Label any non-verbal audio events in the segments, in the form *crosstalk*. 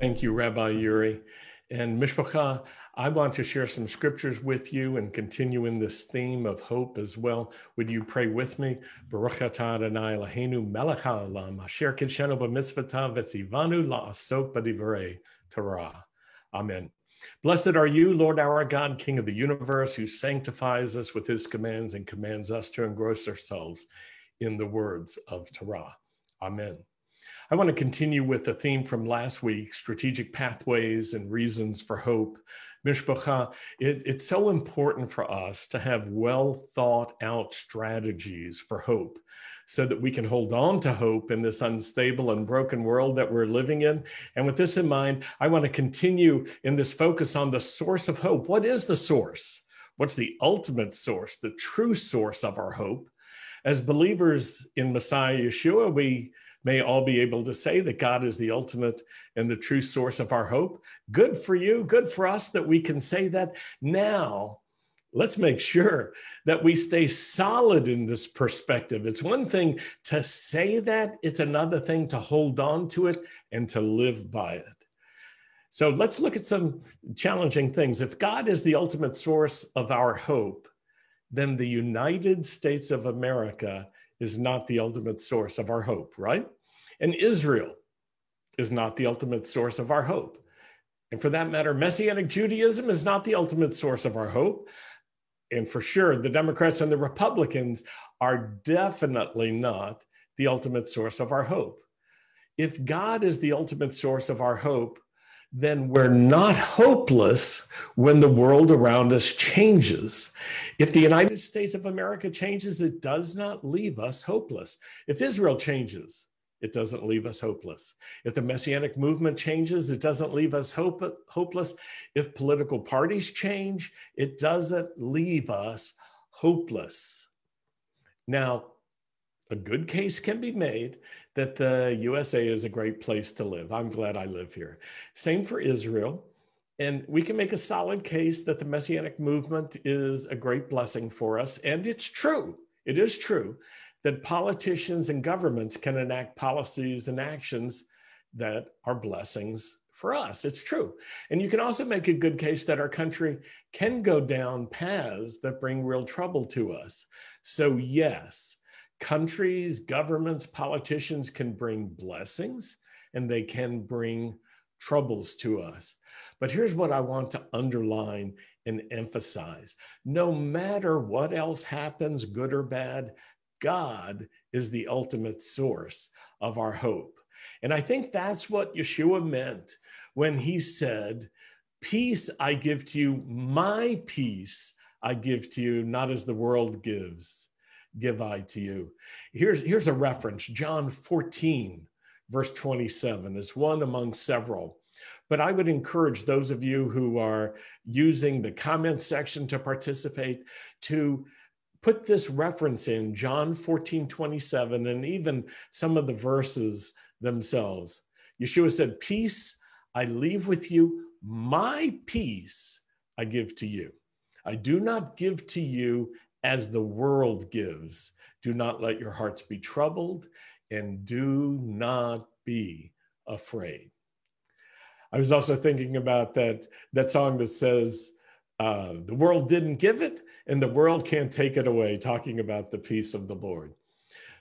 Thank you, Rabbi Yuri. And Mishpacha, I want to share some scriptures with you and continue in this theme of hope as well. Would you pray with me? Baruch atah Adonai Eloheinu melech haolam asher kidshenu b'mitzvotav v'tzivanu la'asok b'divrei Torah. Amen. Blessed are you, Lord our God, King of the universe, who sanctifies us with his commands and commands us to engross ourselves in the words of Torah. Amen. I want to continue with the theme from last week strategic pathways and reasons for hope. Mishpacha, it, it's so important for us to have well thought out strategies for hope so that we can hold on to hope in this unstable and broken world that we're living in. And with this in mind, I want to continue in this focus on the source of hope. What is the source? What's the ultimate source, the true source of our hope? As believers in Messiah Yeshua, we may all be able to say that God is the ultimate and the true source of our hope. Good for you, good for us that we can say that now. Let's make sure that we stay solid in this perspective. It's one thing to say that, it's another thing to hold on to it and to live by it. So let's look at some challenging things. If God is the ultimate source of our hope, then the United States of America is not the ultimate source of our hope, right? And Israel is not the ultimate source of our hope. And for that matter, Messianic Judaism is not the ultimate source of our hope. And for sure, the Democrats and the Republicans are definitely not the ultimate source of our hope. If God is the ultimate source of our hope, then we're not hopeless when the world around us changes. If the United States of America changes, it does not leave us hopeless. If Israel changes, it doesn't leave us hopeless. If the messianic movement changes, it doesn't leave us hope, hopeless. If political parties change, it doesn't leave us hopeless. Now, a good case can be made that the USA is a great place to live. I'm glad I live here. Same for Israel. And we can make a solid case that the Messianic movement is a great blessing for us. And it's true, it is true that politicians and governments can enact policies and actions that are blessings for us. It's true. And you can also make a good case that our country can go down paths that bring real trouble to us. So, yes, countries, governments, politicians can bring blessings and they can bring troubles to us. But here's what I want to underline and emphasize no matter what else happens, good or bad, God is the ultimate source of our hope. And I think that's what Yeshua meant when he said, Peace I give to you, my peace I give to you, not as the world gives give I to you. Here's, here's a reference John 14, verse 27 is one among several. But I would encourage those of you who are using the comment section to participate to put this reference in John 14, 27, and even some of the verses themselves. Yeshua said, Peace I leave with you, my peace I give to you. I do not give to you as the world gives. Do not let your hearts be troubled and do not be afraid. I was also thinking about that, that song that says, uh, The world didn't give it, and the world can't take it away, talking about the peace of the Lord.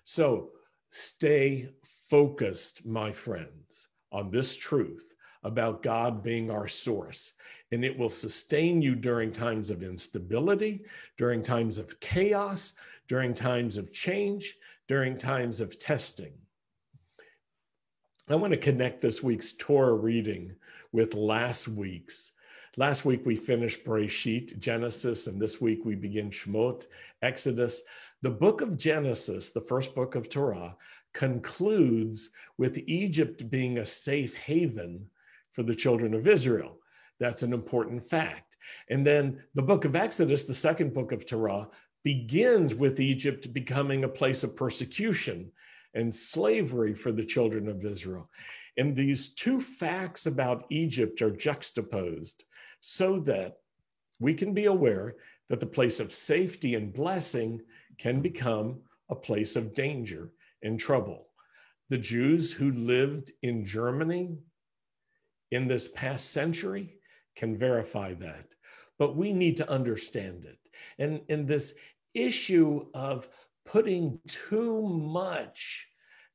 So stay focused, my friends, on this truth about God being our source. And it will sustain you during times of instability, during times of chaos, during times of change, during times of testing. I want to connect this week's Torah reading with last week's. Last week we finished Bereshit, Genesis, and this week we begin Shemot, Exodus. The book of Genesis, the first book of Torah, concludes with Egypt being a safe haven for the children of Israel. That's an important fact. And then the book of Exodus, the second book of Torah, begins with Egypt becoming a place of persecution and slavery for the children of Israel. And these two facts about Egypt are juxtaposed so that we can be aware that the place of safety and blessing can become a place of danger and trouble. The Jews who lived in Germany in this past century can verify that. But we need to understand it. And, and this issue of putting too much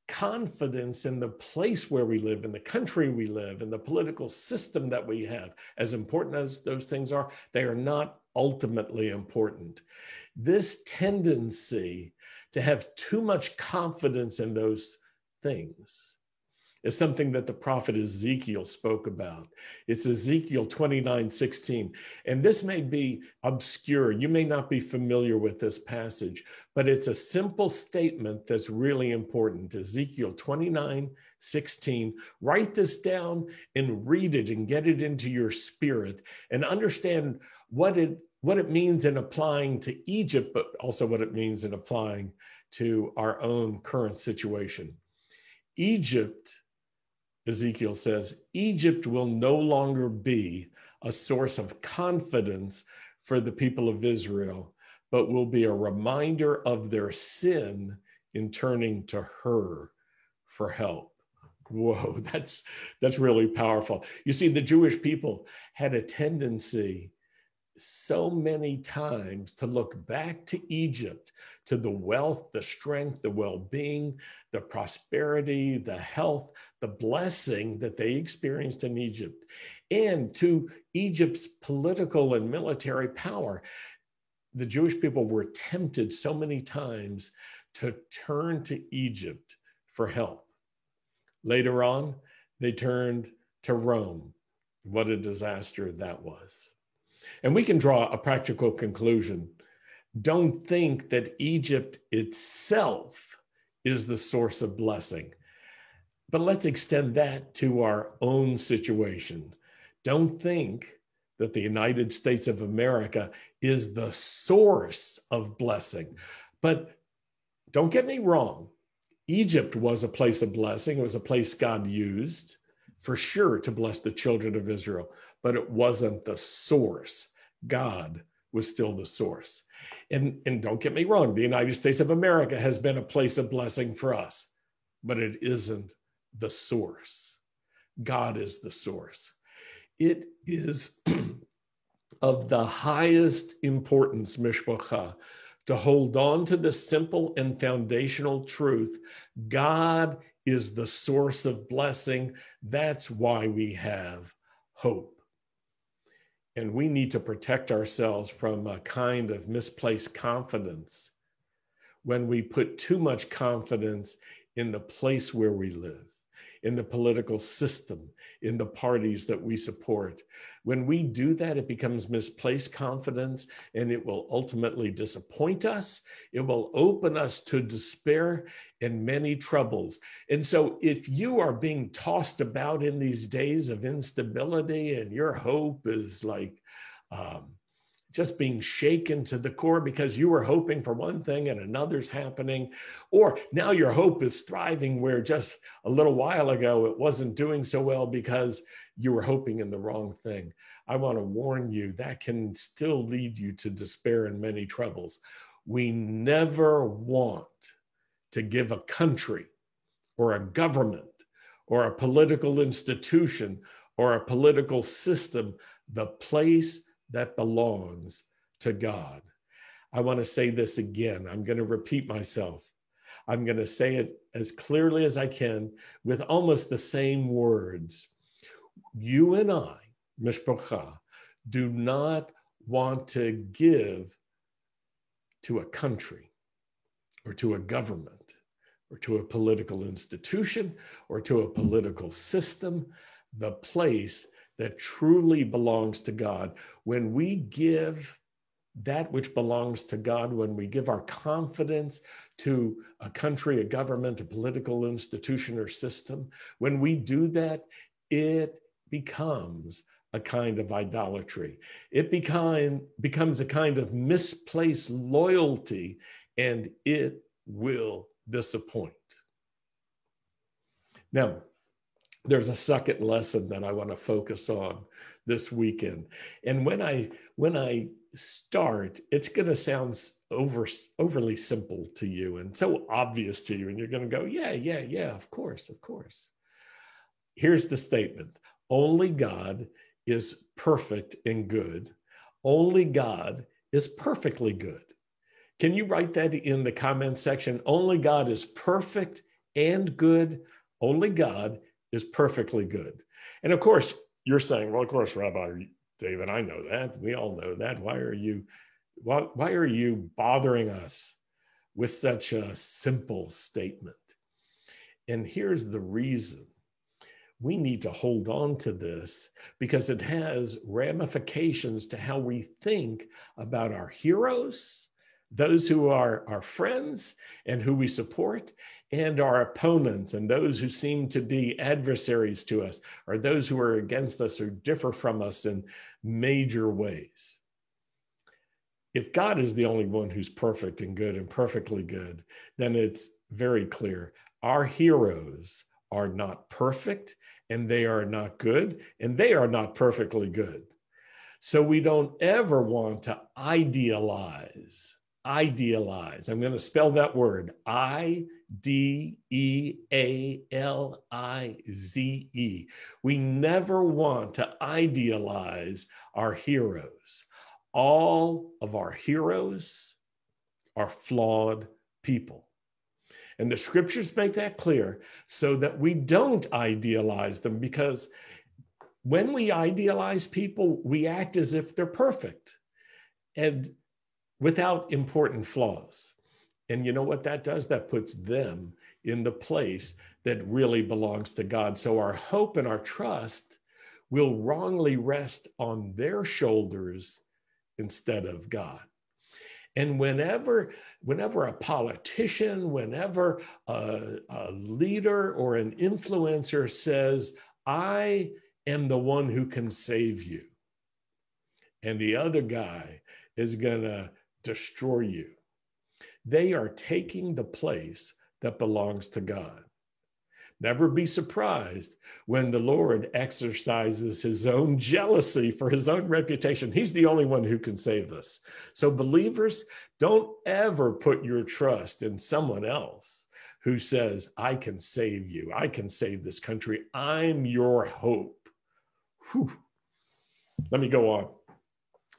confidence in the place where we live, in the country we live, in the political system that we have, as important as those things are, they are not ultimately important. This tendency to have too much confidence in those things is something that the prophet Ezekiel spoke about. It's Ezekiel 29 16. And this may be obscure. You may not be familiar with this passage, but it's a simple statement that's really important. Ezekiel 29 16. Write this down and read it and get it into your spirit and understand what it what it means in applying to Egypt, but also what it means in applying to our own current situation. Egypt Ezekiel says, Egypt will no longer be a source of confidence for the people of Israel, but will be a reminder of their sin in turning to her for help. Whoa, *laughs* that's that's really powerful. You see, the Jewish people had a tendency so many times to look back to Egypt, to the wealth, the strength, the well being, the prosperity, the health, the blessing that they experienced in Egypt, and to Egypt's political and military power. The Jewish people were tempted so many times to turn to Egypt for help. Later on, they turned to Rome. What a disaster that was. And we can draw a practical conclusion. Don't think that Egypt itself is the source of blessing. But let's extend that to our own situation. Don't think that the United States of America is the source of blessing. But don't get me wrong, Egypt was a place of blessing, it was a place God used for sure to bless the children of Israel, but it wasn't the source. God was still the source. And, and don't get me wrong, the United States of America has been a place of blessing for us, but it isn't the source. God is the source. It is *clears throat* of the highest importance, Mishpacha, to hold on to the simple and foundational truth God is the source of blessing. That's why we have hope. And we need to protect ourselves from a kind of misplaced confidence when we put too much confidence in the place where we live in the political system, in the parties that we support. When we do that, it becomes misplaced confidence and it will ultimately disappoint us. It will open us to despair and many troubles. And so, if you are being tossed about in these days of instability and your hope is like, um, just being shaken to the core because you were hoping for one thing and another's happening. Or now your hope is thriving where just a little while ago it wasn't doing so well because you were hoping in the wrong thing. I want to warn you that can still lead you to despair and many troubles. We never want to give a country or a government or a political institution or a political system the place that belongs to God. I want to say this again. I'm going to repeat myself. I'm going to say it as clearly as I can with almost the same words. You and I, Mishpacha, do not want to give to a country or to a government or to a political institution or to a political system the place that truly belongs to God, when we give that which belongs to God, when we give our confidence to a country, a government, a political institution or system, when we do that, it becomes a kind of idolatry. It become, becomes a kind of misplaced loyalty and it will disappoint. Now, there's a second lesson that I want to focus on this weekend. And when I when I start, it's going to sound over overly simple to you and so obvious to you and you're going to go, "Yeah, yeah, yeah, of course, of course." Here's the statement. only God is perfect and good. Only God is perfectly good. Can you write that in the comment section? Only God is perfect and good. Only God is perfectly good. And of course, you're saying, well, of course, Rabbi David, I know that. We all know that. Why are you why, why are you bothering us with such a simple statement? And here's the reason we need to hold on to this because it has ramifications to how we think about our heroes, those who are our friends and who we support, and our opponents and those who seem to be adversaries to us, or those who are against us or differ from us in major ways. If God is the only one who's perfect and good and perfectly good, then it's very clear our heroes are not perfect and they are not good and they are not perfectly good. So we don't ever want to idealize, idealize. I'm going to spell that word I D E A L I Z E. We never want to idealize our heroes. All of our heroes are flawed people. And the scriptures make that clear so that we don't idealize them because when we idealize people, we act as if they're perfect and without important flaws. And you know what that does? That puts them in the place that really belongs to God. So our hope and our trust will wrongly rest on their shoulders instead of God. And whenever, whenever a politician, whenever a, a leader or an influencer says, I am the one who can save you, and the other guy is going to destroy you, they are taking the place that belongs to God. Never be surprised when the Lord exercises his own jealousy for his own reputation. He's the only one who can save us. So, believers, don't ever put your trust in someone else who says, I can save you, I can save this country, I'm your hope. Whew. Let me go on.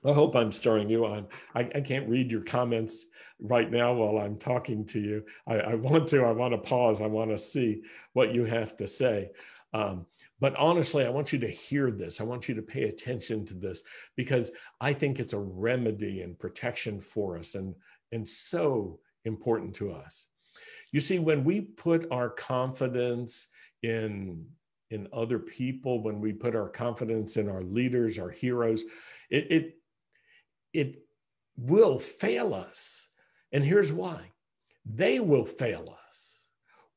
I hope I'm stirring you on. I, I, can't read your comments right now while I'm talking to you. I, I want to, I want to pause. I want to see what you have to say. Um, but honestly, I want you to hear this. I want you to pay attention to this because I think it's a remedy and protection for us and, and so important to us. You see, when we put our confidence in in other people, when we put our confidence in our leaders, our heroes, it, it it will fail us. And here's why they will fail us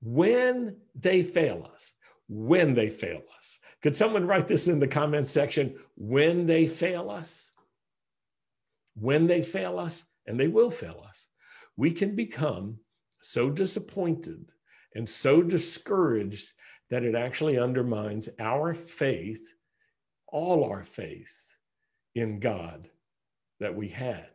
when they fail us. When they fail us. Could someone write this in the comment section? When they fail us? When they fail us, and they will fail us, we can become so disappointed and so discouraged that it actually undermines our faith, all our faith in God that we had.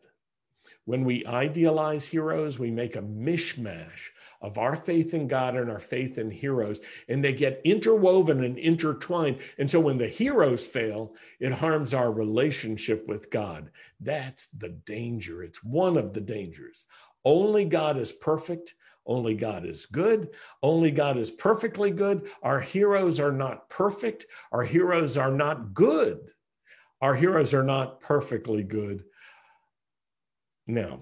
When we idealize heroes, we make a mishmash of our faith in God and our faith in heroes, and they get interwoven and intertwined. And so when the heroes fail, it harms our relationship with God. That's the danger. It's one of the dangers. Only God is perfect. Only God is good. Only God is perfectly good. Our heroes are not perfect. Our heroes are not good. Our heroes are not perfectly good now,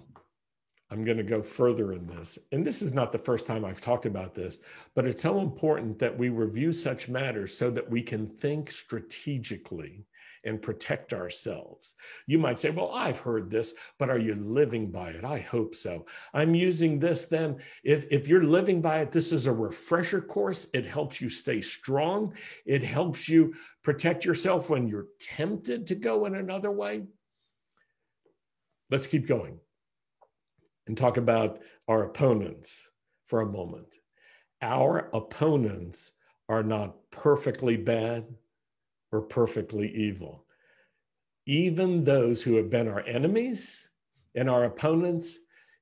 I'm going to go further in this. And this is not the first time I've talked about this, but it's so important that we review such matters so that we can think strategically and protect ourselves. You might say, Well, I've heard this, but are you living by it? I hope so. I'm using this then. If, if you're living by it, this is a refresher course. It helps you stay strong, it helps you protect yourself when you're tempted to go in another way let's keep going and talk about our opponents for a moment. Our opponents are not perfectly bad or perfectly evil. Even those who have been our enemies and our opponents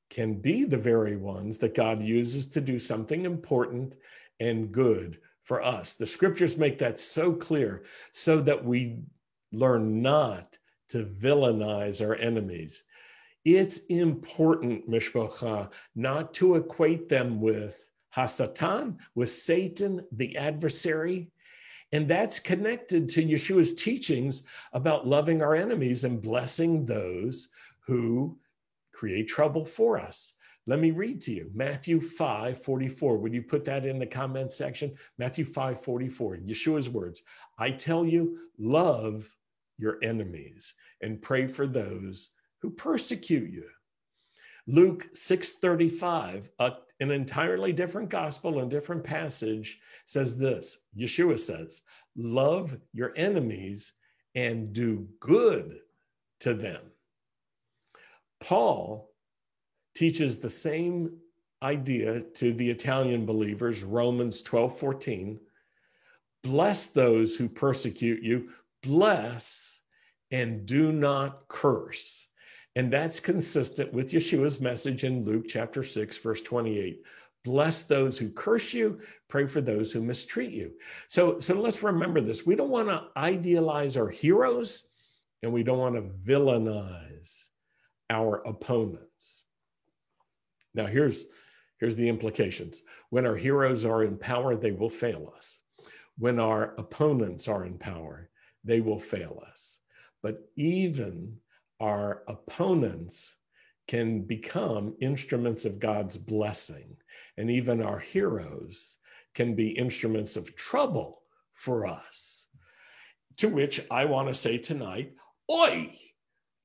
can be the very ones that God uses to do something important and good for us. The scriptures make that so clear so that we learn not to villainize our enemies. It's important, Mishpacha, not to equate them with Hasatan, with Satan, the adversary. And that's connected to Yeshua's teachings about loving our enemies and blessing those who create trouble for us. Let me read to you Matthew 5 44. Would you put that in the comment section? Matthew 5 44, Yeshua's words I tell you, love your enemies and pray for those who persecute you. Luke 6:35, an entirely different gospel and different passage says this. Yeshua says, "Love your enemies and do good to them." Paul teaches the same idea to the Italian believers, Romans 12, 14. Bless those who persecute you, bless and do not curse. And that's consistent with Yeshua's message in Luke chapter 6, verse 28. Bless those who curse you, pray for those who mistreat you. So, so let's remember this. We don't want to idealize our heroes and we don't want to villainize our opponents. Now, here's, here's the implications. When our heroes are in power, they will fail us. When our opponents are in power, they will fail us. But even our opponents can become instruments of God's blessing. And even our heroes can be instruments of trouble for us. To which I want to say tonight, oi,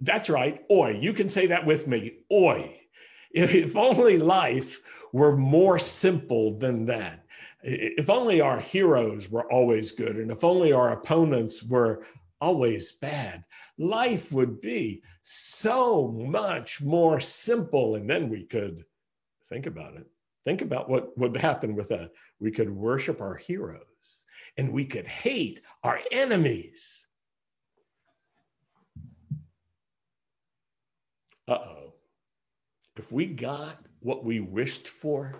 that's right. Oi. You can say that with me. Oi. If only life were more simple than that. If only our heroes were always good, and if only our opponents were always bad, life would be so much more simple. And then we could think about it. Think about what would happen with that. We could worship our heroes and we could hate our enemies. uh oh, if we got what we wished for,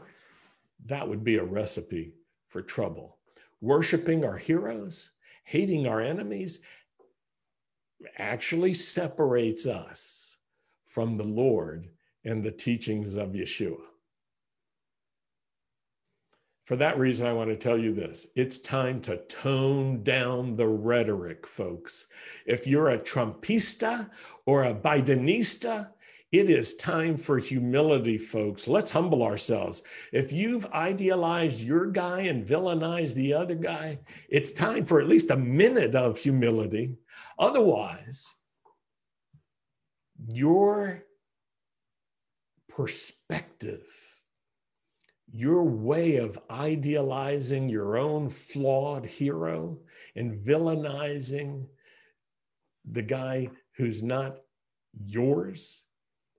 that would be a recipe for trouble. Worshiping our heroes, hating our enemies, actually separates us from the Lord and the teachings of Yeshua. For that reason, I want to tell you this it's time to tone down the rhetoric, folks. If you're a Trumpista or a Bidenista, it is time for humility, folks. Let's humble ourselves. If you've idealized your guy and villainized the other guy, it's time for at least a minute of humility. Otherwise, your perspective, your way of idealizing your own flawed hero and villainizing the guy who's not yours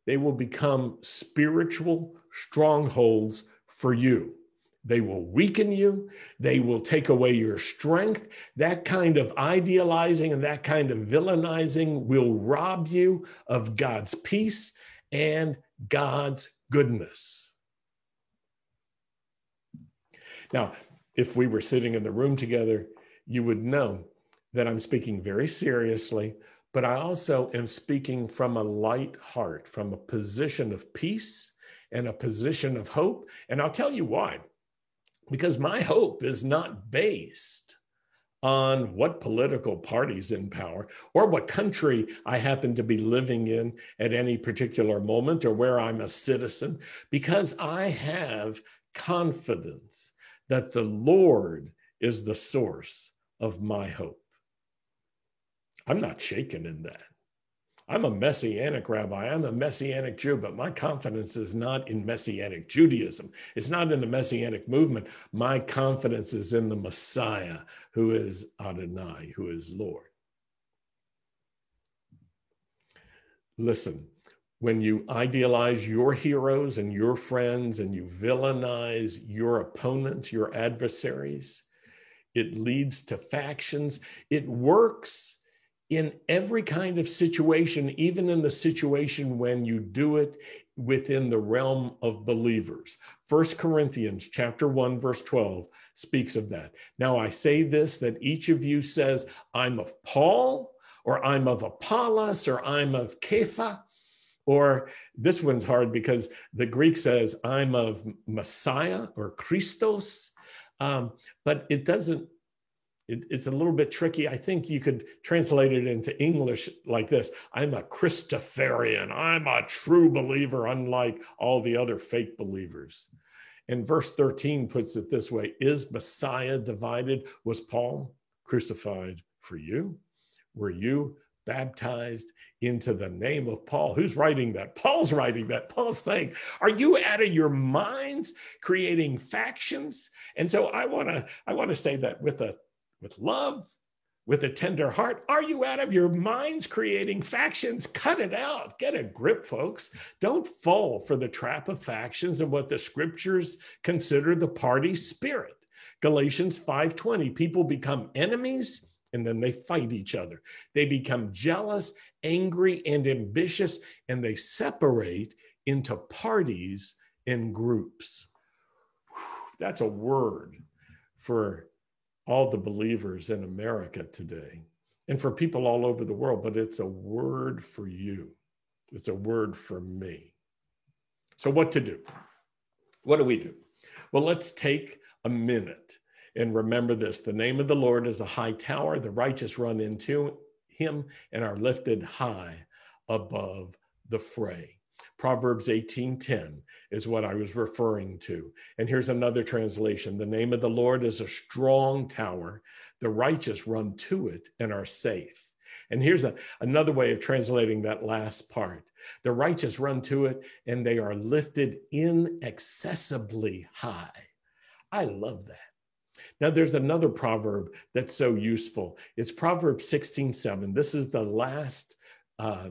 they will become spiritual strongholds for you. They will weaken you. They will take away your strength. That kind of idealizing and that kind of villainizing will rob you of God's peace and God's goodness. Now, if we were sitting in the room together, you would know that I'm speaking very seriously but I also am speaking from a light heart, from a position of peace and a position of hope. And I'll tell you why. Because my hope is not based on what political party's in power or what country I happen to be living in at any particular moment or where I'm a citizen, because I have confidence that the Lord is the source of my hope. I'm not shaken in that. I'm a messianic rabbi. I'm a messianic Jew, but my confidence is not in messianic Judaism. It's not in the messianic movement. My confidence is in the Messiah, who is Adonai, who is Lord. Listen, when you idealize your heroes and your friends and you villainize your opponents, your adversaries, it leads to factions. It works in every kind of situation, even in the situation when you do it within the realm of believers. First Corinthians chapter 1 verse 12 speaks of that. Now I say this that each of you says I'm of Paul or I'm of Apollos or I'm of Kepha or this one's hard because the Greek says I'm of Messiah or Christos um, but it doesn't it, it's a little bit tricky. I think you could translate it into English like this I'm a Christopherian. I'm a true believer, unlike all the other fake believers. And verse 13 puts it this way Is Messiah divided? Was Paul crucified for you? Were you baptized into the name of Paul. Who's writing that? Paul's writing that. Paul's saying, Are you out of your minds creating factions? And so I want to I want to say that with a with love, with a tender heart. Are you out of your minds creating factions? Cut it out. Get a grip, folks. Don't fall for the trap of factions and what the scriptures consider the party spirit. Galatians 5:20 people become enemies and then they fight each other. They become jealous, angry and ambitious and they separate into parties and groups. That's a word for all the believers in America today and for people all over the world, but it's a word for you. It's a word for me. So, what to do? What do we do? Well, let's take a minute and remember this the name of the Lord is a high tower, the righteous run into him and are lifted high above the fray. Proverbs 18:10 is what I was referring to. And here's another translation. The name of the Lord is a strong tower. The righteous run to it and are safe. And here's a, another way of translating that last part. The righteous run to it and they are lifted inaccessibly high. I love that. Now, there's another proverb that's so useful. It's Proverbs 16 7. This is the last uh,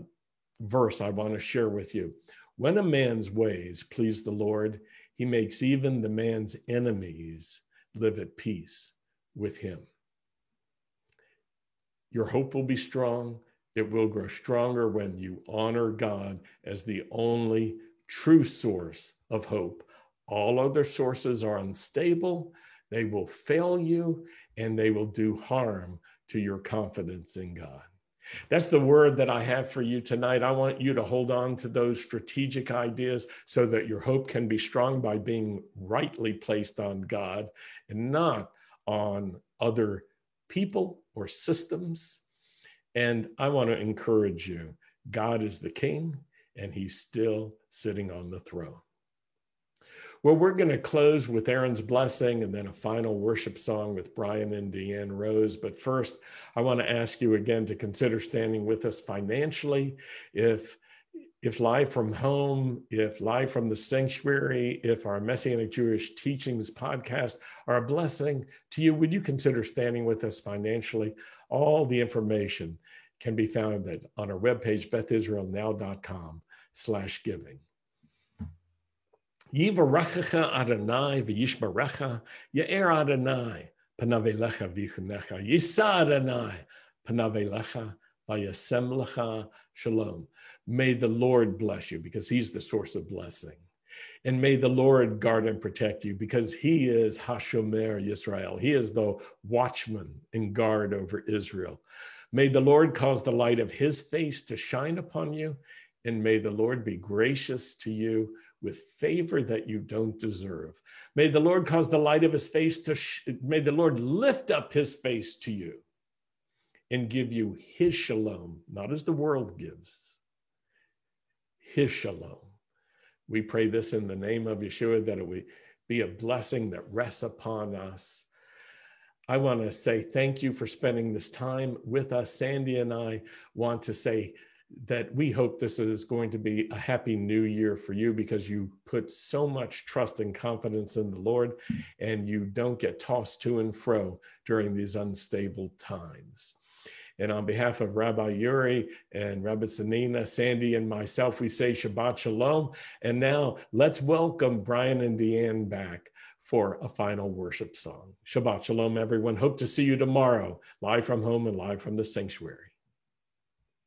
verse I want to share with you. When a man's ways please the Lord, he makes even the man's enemies live at peace with him. Your hope will be strong. It will grow stronger when you honor God as the only true source of hope. All other sources are unstable, they will fail you, and they will do harm to your confidence in God. That's the word that I have for you tonight. I want you to hold on to those strategic ideas so that your hope can be strong by being rightly placed on God and not on other people or systems. And I want to encourage you God is the king and he's still sitting on the throne. Well, we're going to close with Aaron's blessing and then a final worship song with Brian and Deanne Rose. But first, I want to ask you again to consider standing with us financially. If if live from home, if live from the sanctuary, if our Messianic Jewish Teachings podcast are a blessing to you, would you consider standing with us financially? All the information can be found at, on our webpage, bethisraelnow.com slash giving. Yivarechecha Adonai v'yishmarecha, Ya'er Adonai panavelecha v'yichunecha, Yisa Adonai panavelecha v'yasem lecha shalom. May the Lord bless you because he's the source of blessing. And may the Lord guard and protect you because he is Hashomer Yisrael. He is the watchman and guard over Israel. May the Lord cause the light of his face to shine upon you, and may the Lord be gracious to you with favor that you don't deserve. May the Lord cause the light of his face to, sh- may the Lord lift up his face to you and give you his shalom, not as the world gives, his shalom. We pray this in the name of Yeshua that it would be a blessing that rests upon us. I want to say thank you for spending this time with us. Sandy and I want to say that we hope this is going to be a happy new year for you because you put so much trust and confidence in the Lord and you don't get tossed to and fro during these unstable times. And on behalf of Rabbi Yuri and Rabbi Sanina, Sandy, and myself, we say Shabbat Shalom. And now let's welcome Brian and Deanne back for a final worship song. Shabbat Shalom, everyone. Hope to see you tomorrow, live from home and live from the sanctuary.